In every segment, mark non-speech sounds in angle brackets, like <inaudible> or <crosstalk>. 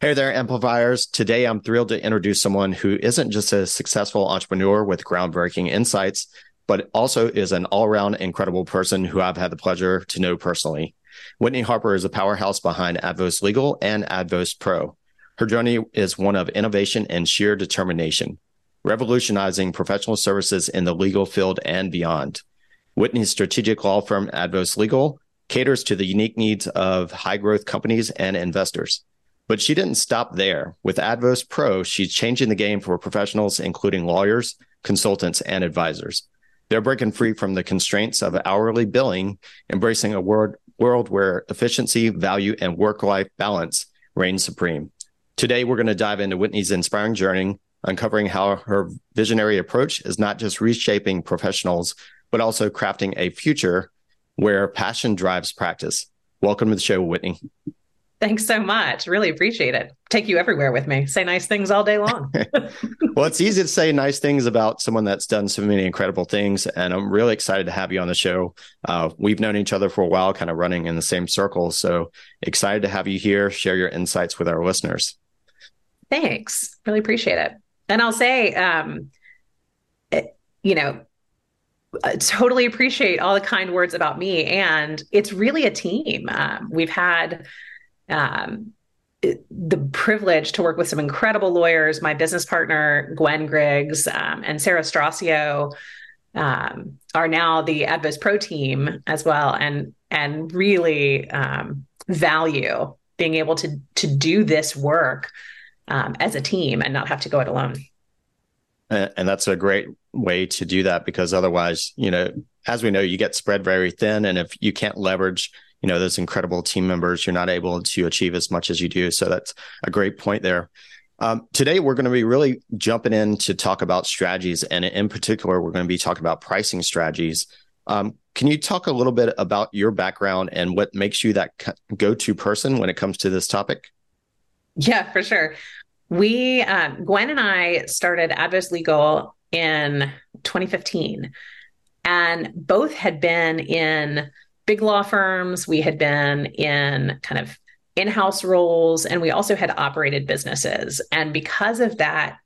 Hey there, amplifiers. Today, I'm thrilled to introduce someone who isn't just a successful entrepreneur with groundbreaking insights, but also is an all around incredible person who I've had the pleasure to know personally. Whitney Harper is a powerhouse behind Advos Legal and Advos Pro. Her journey is one of innovation and sheer determination, revolutionizing professional services in the legal field and beyond. Whitney's strategic law firm, Advos Legal, caters to the unique needs of high growth companies and investors. But she didn't stop there. With Advos Pro, she's changing the game for professionals, including lawyers, consultants, and advisors. They're breaking free from the constraints of hourly billing, embracing a world, world where efficiency, value, and work life balance reign supreme. Today, we're going to dive into Whitney's inspiring journey, uncovering how her visionary approach is not just reshaping professionals, but also crafting a future where passion drives practice. Welcome to the show, Whitney. Thanks so much. Really appreciate it. Take you everywhere with me. Say nice things all day long. <laughs> well, it's easy to say nice things about someone that's done so many incredible things. And I'm really excited to have you on the show. Uh, we've known each other for a while, kind of running in the same circles. So excited to have you here, share your insights with our listeners. Thanks. Really appreciate it. And I'll say, um, it, you know, I totally appreciate all the kind words about me. And it's really a team. Um, we've had um, the privilege to work with some incredible lawyers. My business partner, Gwen Griggs, um, and Sarah Strasio um, are now the Advos Pro team as well, and and really um, value being able to to do this work um, as a team and not have to go it alone. And that's a great way to do that because otherwise, you know, as we know, you get spread very thin, and if you can't leverage you know those incredible team members you're not able to achieve as much as you do. So that's a great point there. Um, today we're going to be really jumping in to talk about strategies. And in particular we're going to be talking about pricing strategies. Um, can you talk a little bit about your background and what makes you that go-to person when it comes to this topic? Yeah for sure we um, gwen and i started advos legal in 2015 and both had been in big law firms. We had been in kind of in house roles, and we also had operated businesses. And because of that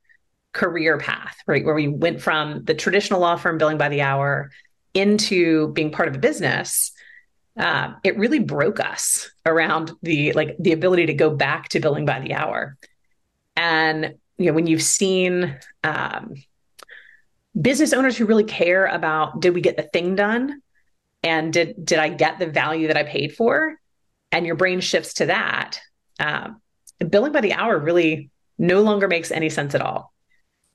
career path, right, where we went from the traditional law firm billing by the hour into being part of a business, uh, it really broke us around the like the ability to go back to billing by the hour. And you know, when you've seen um, business owners who really care about did we get the thing done and did did I get the value that I paid for? And your brain shifts to that. Um, billing by the hour really no longer makes any sense at all.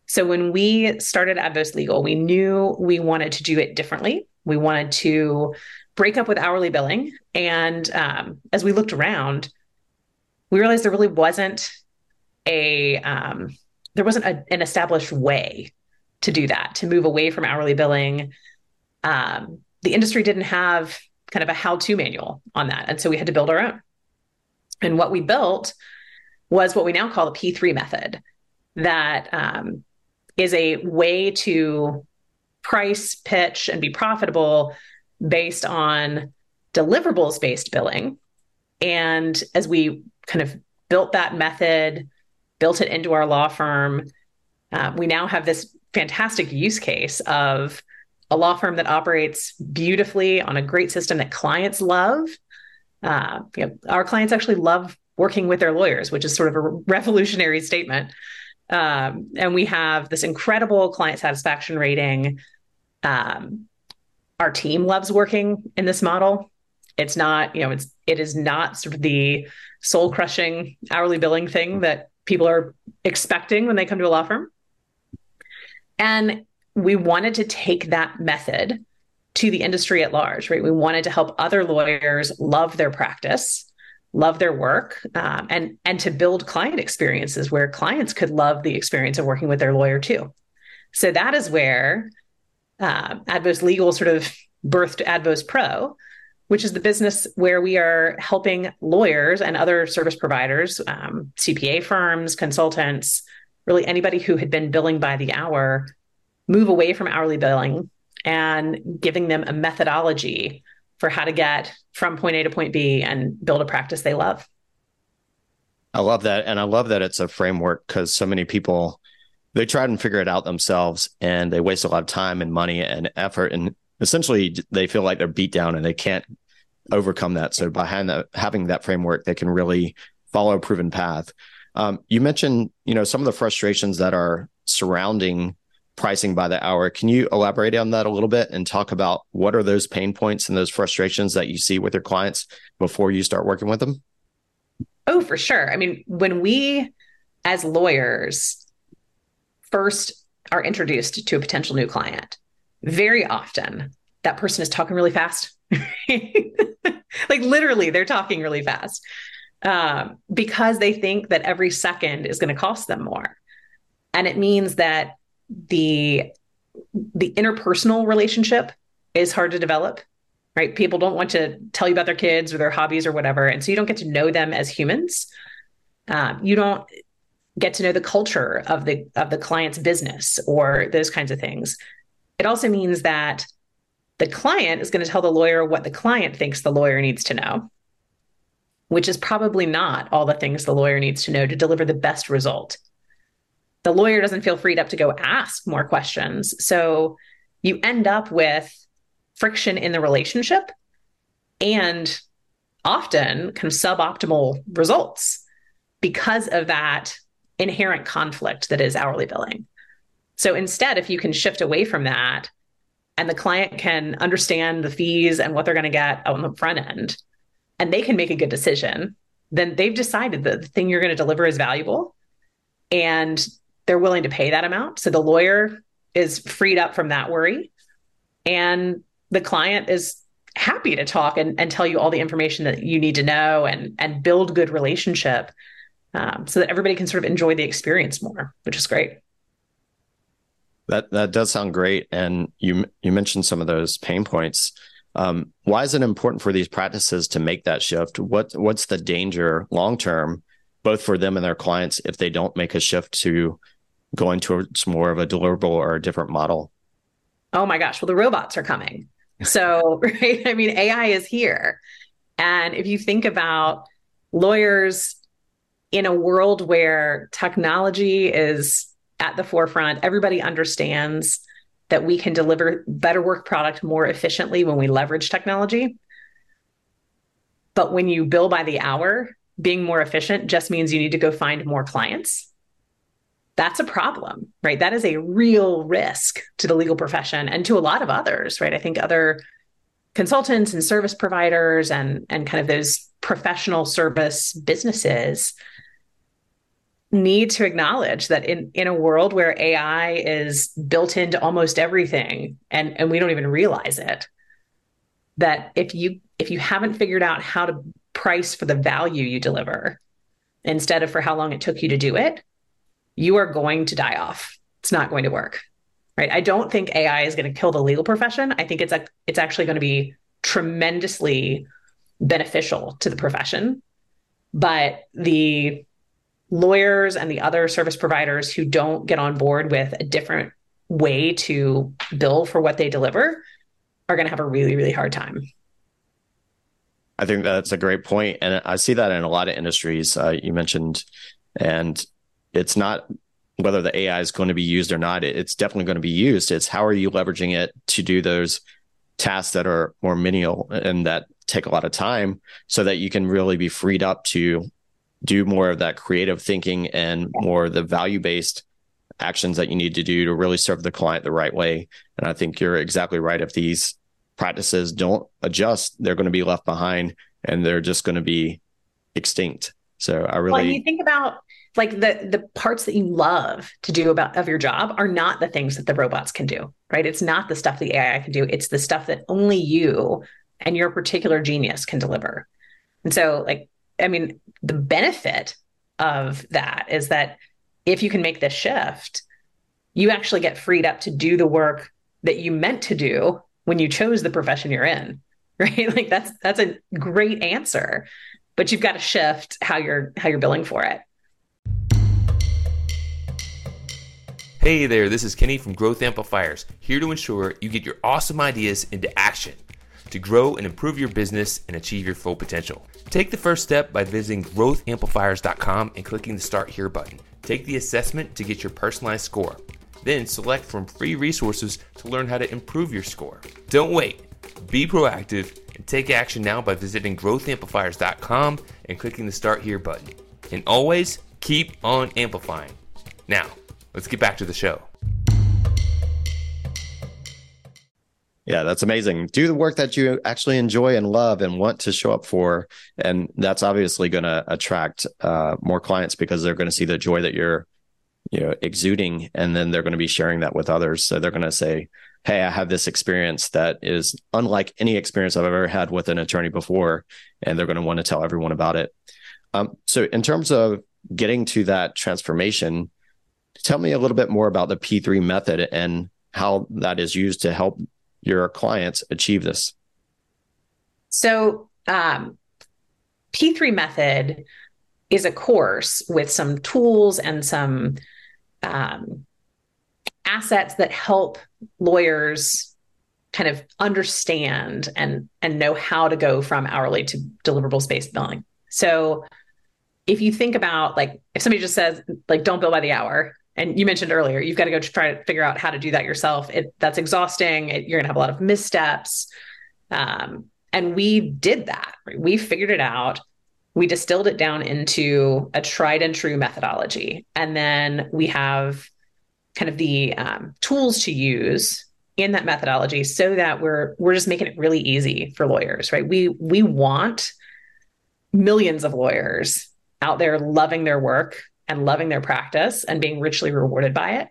So when we started Advos Legal, we knew we wanted to do it differently. We wanted to break up with hourly billing, and um, as we looked around, we realized there really wasn't a um, there wasn't a, an established way to do that to move away from hourly billing um, the industry didn't have kind of a how to manual on that. And so we had to build our own. And what we built was what we now call the P3 method, that um, is a way to price, pitch, and be profitable based on deliverables based billing. And as we kind of built that method, built it into our law firm, uh, we now have this fantastic use case of a law firm that operates beautifully on a great system that clients love. Uh, you know, our clients actually love working with their lawyers, which is sort of a revolutionary statement. Um, and we have this incredible client satisfaction rating. Um, our team loves working in this model. It's not, you know, it's it is not sort of the soul crushing hourly billing thing that people are expecting when they come to a law firm. And we wanted to take that method to the industry at large, right? We wanted to help other lawyers love their practice, love their work, um, and and to build client experiences where clients could love the experience of working with their lawyer too. So that is where uh, Advos Legal sort of birthed Advos Pro, which is the business where we are helping lawyers and other service providers, um, CPA firms, consultants, really anybody who had been billing by the hour move away from hourly billing and giving them a methodology for how to get from point A to point B and build a practice they love. I love that. And I love that it's a framework because so many people they try and figure it out themselves and they waste a lot of time and money and effort. And essentially they feel like they're beat down and they can't overcome that. So behind that having that framework, they can really follow a proven path. Um, you mentioned, you know, some of the frustrations that are surrounding pricing by the hour. Can you elaborate on that a little bit and talk about what are those pain points and those frustrations that you see with your clients before you start working with them? Oh, for sure. I mean, when we as lawyers first are introduced to a potential new client, very often that person is talking really fast. <laughs> like literally, they're talking really fast um, because they think that every second is going to cost them more. And it means that the the interpersonal relationship is hard to develop right people don't want to tell you about their kids or their hobbies or whatever and so you don't get to know them as humans um, you don't get to know the culture of the of the client's business or those kinds of things it also means that the client is going to tell the lawyer what the client thinks the lawyer needs to know which is probably not all the things the lawyer needs to know to deliver the best result the lawyer doesn't feel freed up to go ask more questions. So you end up with friction in the relationship and often kind of suboptimal results because of that inherent conflict that is hourly billing. So instead, if you can shift away from that and the client can understand the fees and what they're going to get on the front end, and they can make a good decision, then they've decided that the thing you're going to deliver is valuable. And they're willing to pay that amount. So the lawyer is freed up from that worry. And the client is happy to talk and, and tell you all the information that you need to know and, and build good relationship um, so that everybody can sort of enjoy the experience more, which is great. That that does sound great, and you you mentioned some of those pain points. Um, why is it important for these practices to make that shift? What what's the danger long term, both for them and their clients, if they don't make a shift to going towards more of a deliverable or a different model? Oh my gosh. Well, the robots are coming. So, <laughs> right. I mean, AI is here. And if you think about lawyers in a world where technology is at the forefront, everybody understands that we can deliver better work product more efficiently when we leverage technology. But when you bill by the hour, being more efficient just means you need to go find more clients that's a problem, right? That is a real risk to the legal profession and to a lot of others, right? I think other consultants and service providers and and kind of those professional service businesses need to acknowledge that in in a world where AI is built into almost everything and and we don't even realize it that if you if you haven't figured out how to price for the value you deliver instead of for how long it took you to do it you are going to die off. It's not going to work. Right? I don't think AI is going to kill the legal profession. I think it's a, it's actually going to be tremendously beneficial to the profession. But the lawyers and the other service providers who don't get on board with a different way to bill for what they deliver are going to have a really really hard time i think that's a great point and i see that in a lot of industries uh, you mentioned and it's not whether the AI is going to be used or not. It's definitely going to be used. It's how are you leveraging it to do those tasks that are more menial and that take a lot of time so that you can really be freed up to do more of that creative thinking and more the value based actions that you need to do to really serve the client the right way. And I think you're exactly right. If these practices don't adjust, they're going to be left behind and they're just going to be extinct. So I really well, you think about like the the parts that you love to do about of your job are not the things that the robots can do right it's not the stuff the ai can do it's the stuff that only you and your particular genius can deliver and so like i mean the benefit of that is that if you can make this shift you actually get freed up to do the work that you meant to do when you chose the profession you're in <laughs> right? Like that's that's a great answer but you've got to shift how you're how you're billing for it. Hey there, this is Kenny from Growth Amplifiers, here to ensure you get your awesome ideas into action to grow and improve your business and achieve your full potential. Take the first step by visiting growthamplifiers.com and clicking the Start Here button. Take the assessment to get your personalized score. Then select from free resources to learn how to improve your score. Don't wait. Be proactive and take action now by visiting growthamplifiers.com and clicking the Start Here button. And always keep on amplifying. Now, let's get back to the show. Yeah, that's amazing. Do the work that you actually enjoy and love and want to show up for. And that's obviously going to attract uh, more clients because they're going to see the joy that you're you know exuding and then they're going to be sharing that with others so they're going to say hey i have this experience that is unlike any experience i've ever had with an attorney before and they're going to want to tell everyone about it um, so in terms of getting to that transformation tell me a little bit more about the p3 method and how that is used to help your clients achieve this so um, p3 method is a course with some tools and some um, assets that help lawyers kind of understand and and know how to go from hourly to deliverables based billing. So if you think about like if somebody just says like don't bill by the hour and you mentioned earlier you've got to go try to figure out how to do that yourself. It that's exhausting. It, you're going to have a lot of missteps. Um, and we did that we figured it out. We distilled it down into a tried and true methodology. And then we have kind of the um, tools to use in that methodology so that we're we're just making it really easy for lawyers, right? We we want millions of lawyers out there loving their work and loving their practice and being richly rewarded by it.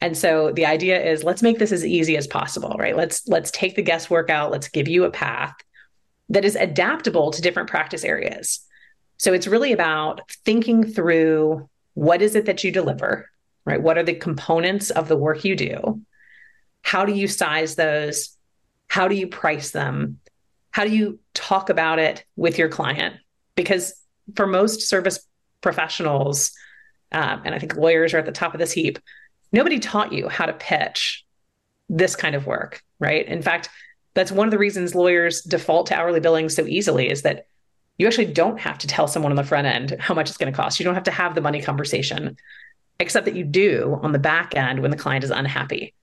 And so the idea is let's make this as easy as possible, right? Let's let's take the guesswork out, let's give you a path that is adaptable to different practice areas. So it's really about thinking through what is it that you deliver, right? What are the components of the work you do? How do you size those? How do you price them? How do you talk about it with your client? Because for most service professionals, um, and I think lawyers are at the top of this heap, nobody taught you how to pitch this kind of work, right? In fact, that's one of the reasons lawyers default to hourly billing so easily is that you actually don't have to tell someone on the front end how much it's going to cost. You don't have to have the money conversation, except that you do on the back end when the client is unhappy.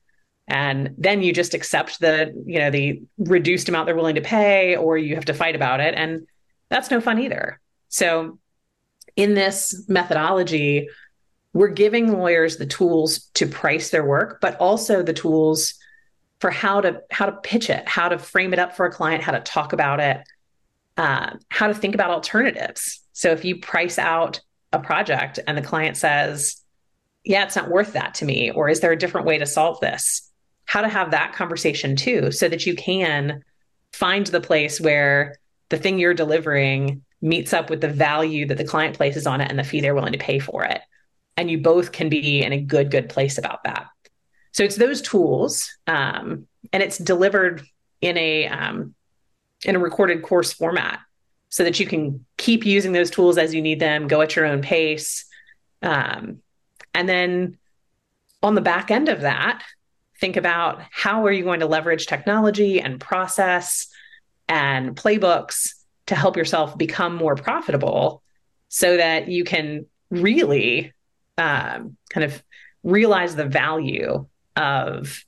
And then you just accept the, you know, the reduced amount they're willing to pay, or you have to fight about it. And that's no fun either. So in this methodology, we're giving lawyers the tools to price their work, but also the tools for how to how to pitch it, how to frame it up for a client, how to talk about it, uh, how to think about alternatives. So if you price out a project and the client says, "Yeah, it's not worth that to me," or "Is there a different way to solve this?" How to have that conversation too, so that you can find the place where the thing you're delivering meets up with the value that the client places on it and the fee they're willing to pay for it. And you both can be in a good, good place about that. So it's those tools, um, and it's delivered in a um, in a recorded course format, so that you can keep using those tools as you need them, go at your own pace, um, and then on the back end of that, think about how are you going to leverage technology and process and playbooks to help yourself become more profitable, so that you can really um, kind of realize the value of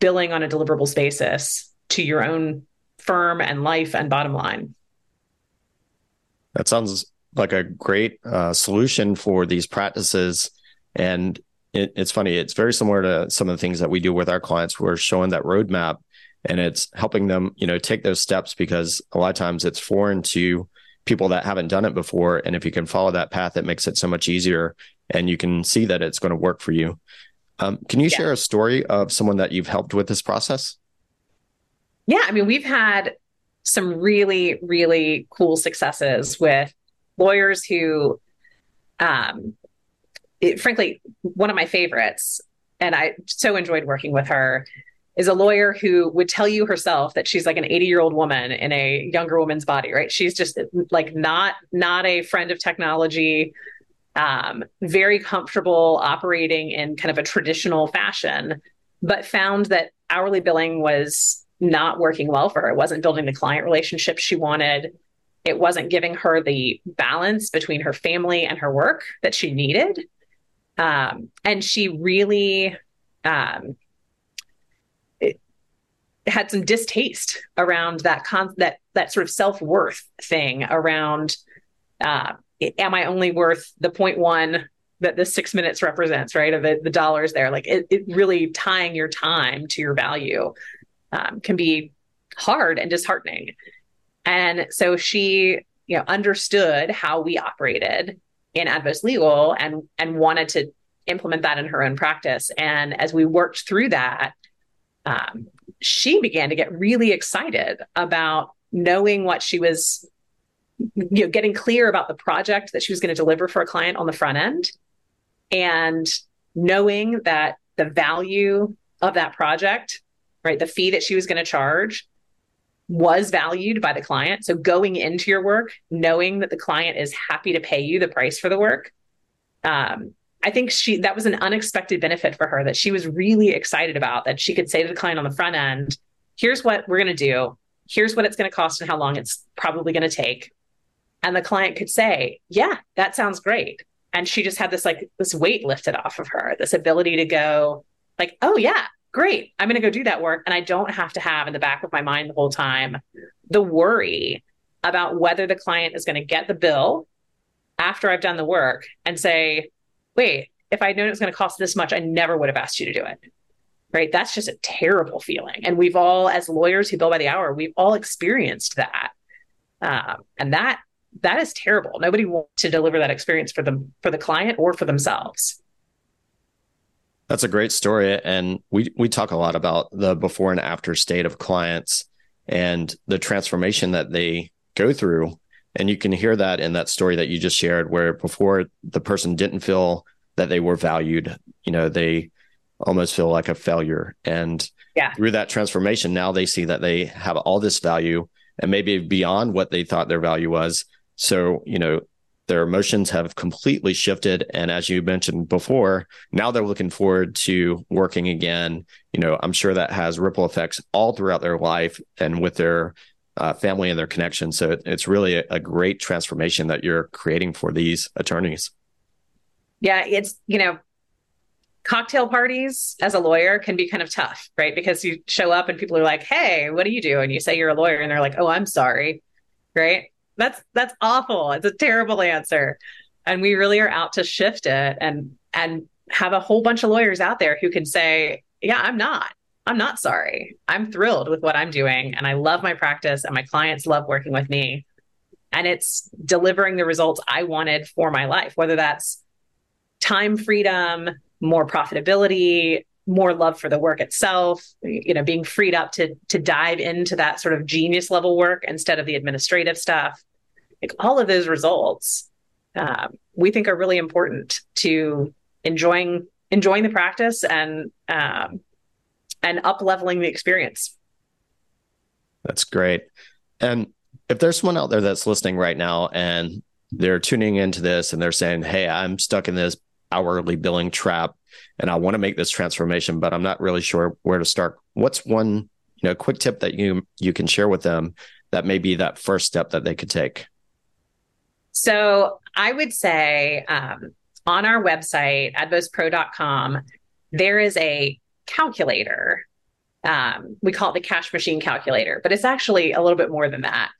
billing on a deliverables basis to your own firm and life and bottom line. That sounds like a great uh, solution for these practices. And it, it's funny, it's very similar to some of the things that we do with our clients. We're showing that roadmap and it's helping them, you know, take those steps because a lot of times it's foreign to people that haven't done it before. And if you can follow that path, it makes it so much easier and you can see that it's going to work for you. Um, can you yeah. share a story of someone that you've helped with this process? Yeah, I mean, we've had some really, really cool successes with lawyers who, um, it, frankly, one of my favorites, and I so enjoyed working with her, is a lawyer who would tell you herself that she's like an 80 year old woman in a younger woman's body, right? She's just like not not a friend of technology um, very comfortable operating in kind of a traditional fashion, but found that hourly billing was not working well for her. It wasn't building the client relationship she wanted. It wasn't giving her the balance between her family and her work that she needed. Um, and she really um, had some distaste around that con- that that sort of self worth thing around. Uh, am I only worth the point one that the six minutes represents, right? Of the, the dollars there, like it, it really tying your time to your value um, can be hard and disheartening. And so she, you know, understood how we operated in Advos Legal and and wanted to implement that in her own practice. And as we worked through that, um, she began to get really excited about knowing what she was, you know, getting clear about the project that she was going to deliver for a client on the front end, and knowing that the value of that project, right, the fee that she was going to charge was valued by the client. So going into your work, knowing that the client is happy to pay you the price for the work, um, I think she that was an unexpected benefit for her that she was really excited about that she could say to the client on the front end, here's what we're going to do. Here's what it's going to cost and how long it's probably going to take. And the client could say, yeah, that sounds great. And she just had this like this weight lifted off of her, this ability to go like, oh yeah, great. I'm going to go do that work and I don't have to have in the back of my mind the whole time the worry about whether the client is going to get the bill after I've done the work and say, wait, if I'd known it was going to cost this much, I never would have asked you to do it. Right. That's just a terrible feeling. And we've all, as lawyers who bill by the hour, we've all experienced that. Um, and that that is terrible. Nobody wants to deliver that experience for them for the client or for themselves. That's a great story. And we we talk a lot about the before and after state of clients and the transformation that they go through and you can hear that in that story that you just shared, where before the person didn't feel that they were valued, you know, they almost feel like a failure. And yeah. through that transformation, now they see that they have all this value and maybe beyond what they thought their value was. So, you know, their emotions have completely shifted. And as you mentioned before, now they're looking forward to working again. You know, I'm sure that has ripple effects all throughout their life and with their uh, family and their connection. So it's really a, a great transformation that you're creating for these attorneys. Yeah, it's, you know, cocktail parties as a lawyer can be kind of tough, right? Because you show up and people are like, "Hey, what do you do?" and you say you're a lawyer and they're like, "Oh, I'm sorry." Right? That's that's awful. It's a terrible answer. And we really are out to shift it and and have a whole bunch of lawyers out there who can say, "Yeah, I'm not. I'm not sorry. I'm thrilled with what I'm doing and I love my practice and my clients love working with me. And it's delivering the results I wanted for my life, whether that's time freedom, more profitability, more love for the work itself, you know, being freed up to to dive into that sort of genius level work instead of the administrative stuff. Like all of those results, um, we think are really important to enjoying enjoying the practice and um, and up leveling the experience. That's great. And if there's someone out there that's listening right now and they're tuning into this and they're saying, Hey, I'm stuck in this hourly billing trap and I want to make this transformation, but I'm not really sure where to start. What's one, you know, quick tip that you you can share with them that may be that first step that they could take? So I would say um, on our website, advospro.com, there is a calculator. Um, we call it the cash machine calculator, but it's actually a little bit more than that.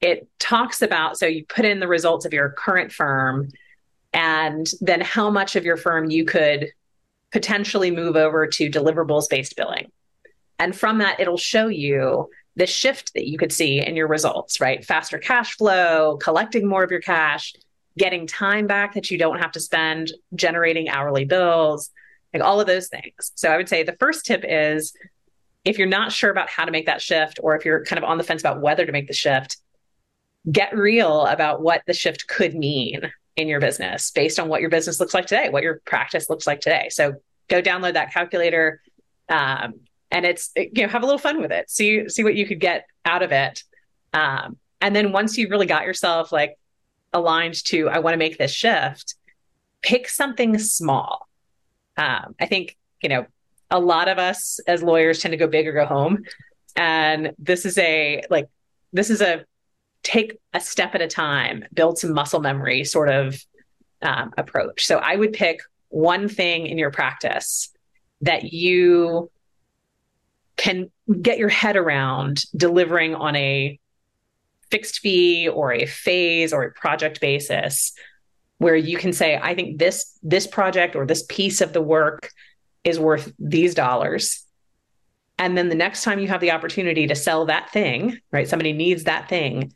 It talks about so you put in the results of your current firm and then how much of your firm you could potentially move over to deliverables based billing. And from that, it'll show you the shift that you could see in your results, right? Faster cash flow, collecting more of your cash, getting time back that you don't have to spend generating hourly bills, like all of those things. So I would say the first tip is if you're not sure about how to make that shift, or if you're kind of on the fence about whether to make the shift, get real about what the shift could mean in your business based on what your business looks like today, what your practice looks like today. So go download that calculator. Um, and it's you know have a little fun with it see see what you could get out of it um, and then once you've really got yourself like aligned to i want to make this shift pick something small. Um, I think, you know, a lot of us as lawyers tend to go big or go home. And this is a like, this is a take a step at a time, build some muscle memory sort of um, approach. So I would pick one thing in your practice that you can get your head around delivering on a fixed fee or a phase or a project basis where you can say i think this this project or this piece of the work is worth these dollars. And then the next time you have the opportunity to sell that thing right? Somebody needs that thing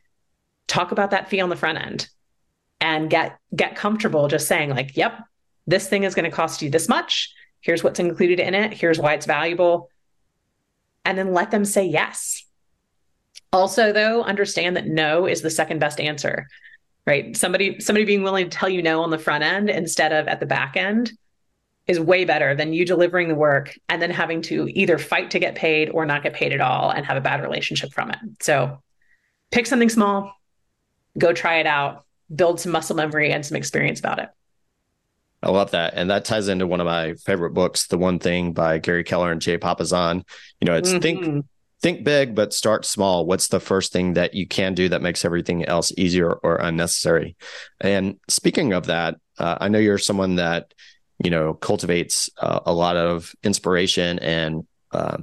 talk about that fee on the front end and get get comfortable just saying like yep this thing is going to cost you this much. Here's what's included in it. Here's why it's valuable. And then let them say yes. Also though understand that no is the second best answer right somebody somebody being willing to tell you no on the front end instead of at the back end is way better than you delivering the work and then having to either fight to get paid or not get paid at all and have a bad relationship from it so pick something small go try it out build some muscle memory and some experience about it I love that. And that ties into one of my favorite books, The One Thing by Gary Keller and Jay Papasan. You know, it's mm-hmm. think think big, but start small. What's the first thing that you can do that makes everything else easier or unnecessary? And speaking of that, uh, I know you're someone that, you know, cultivates uh, a lot of inspiration and uh,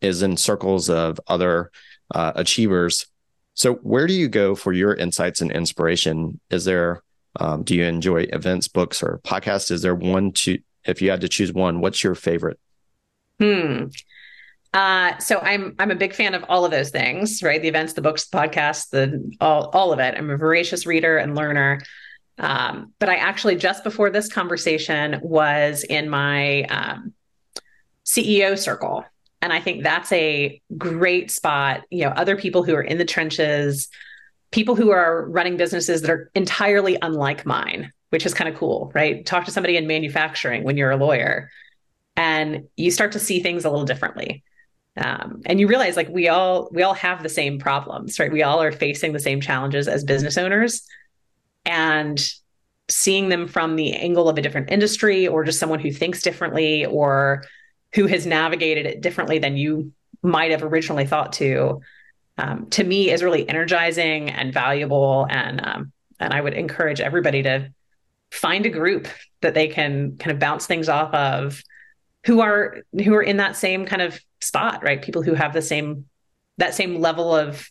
is in circles of other uh, achievers. So, where do you go for your insights and inspiration? Is there um, do you enjoy events, books, or podcasts? Is there one to, if you had to choose one, what's your favorite? Hmm. Uh, so I'm I'm a big fan of all of those things, right? The events, the books, the podcasts, the all all of it. I'm a voracious reader and learner. Um, but I actually just before this conversation was in my um, CEO circle, and I think that's a great spot. You know, other people who are in the trenches, people who are running businesses that are entirely unlike mine, which is kind of cool, right? Talk to somebody in manufacturing when you're a lawyer and you start to see things a little differently. Um, and you realize like we all we all have the same problems, right? We all are facing the same challenges as business owners and seeing them from the angle of a different industry or just someone who thinks differently or who has navigated it differently than you might have originally thought to um, to me is really energizing and valuable and um, and I would encourage everybody to find a group that they can kind of bounce things off of who are who are in that same kind of spot right people who have the same that same level of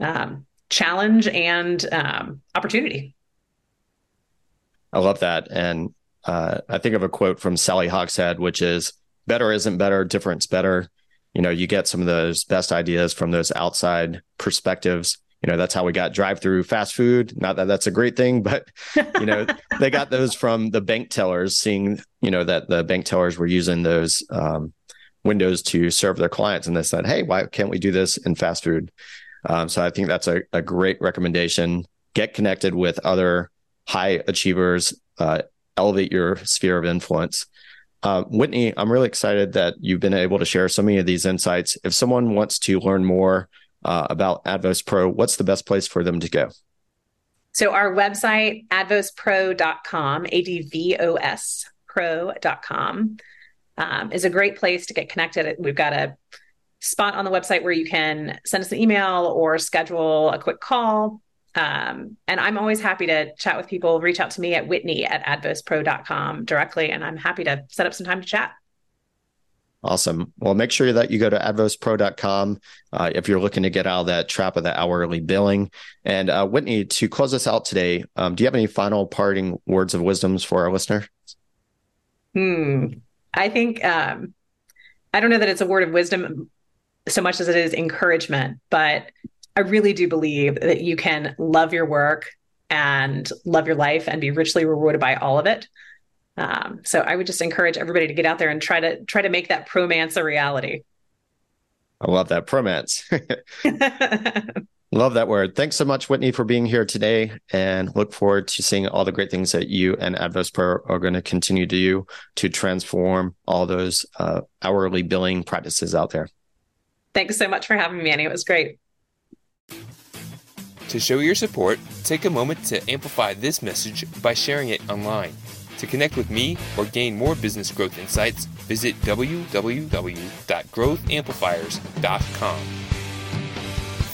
um, challenge and um, opportunity i love that and uh, i think of a quote from sally hogshead which is better isn't better difference better you know, you get some of those best ideas from those outside perspectives. You know, that's how we got drive through fast food. Not that that's a great thing, <laughs> but, you know, they got those from the bank tellers, seeing, you know, that the bank tellers were using those um, windows to serve their clients. And they said, hey, why can't we do this in fast food? Um, so I think that's a, a great recommendation. Get connected with other high achievers, uh, elevate your sphere of influence. Uh, Whitney, I'm really excited that you've been able to share so many of these insights. If someone wants to learn more uh, about Advos Pro, what's the best place for them to go? So our website, advospro.com, A-D-V-O-S pro.com, um, is a great place to get connected. We've got a spot on the website where you can send us an email or schedule a quick call. Um, and I'm always happy to chat with people. Reach out to me at whitney at advospro.com directly, and I'm happy to set up some time to chat. Awesome. Well, make sure that you go to advospro.com uh, if you're looking to get out of that trap of the hourly billing. And uh, Whitney, to close us out today, um, do you have any final parting words of wisdoms for our listener? Hmm. I think um, I don't know that it's a word of wisdom so much as it is encouragement, but I really do believe that you can love your work and love your life and be richly rewarded by all of it. Um, so I would just encourage everybody to get out there and try to try to make that promance a reality. I love that promance. <laughs> <laughs> love that word. Thanks so much, Whitney, for being here today, and look forward to seeing all the great things that you and Advos Pro are going to continue to do to transform all those uh, hourly billing practices out there. Thanks so much for having me, Annie. It was great. To show your support, take a moment to amplify this message by sharing it online. To connect with me or gain more business growth insights, visit www.growthamplifiers.com.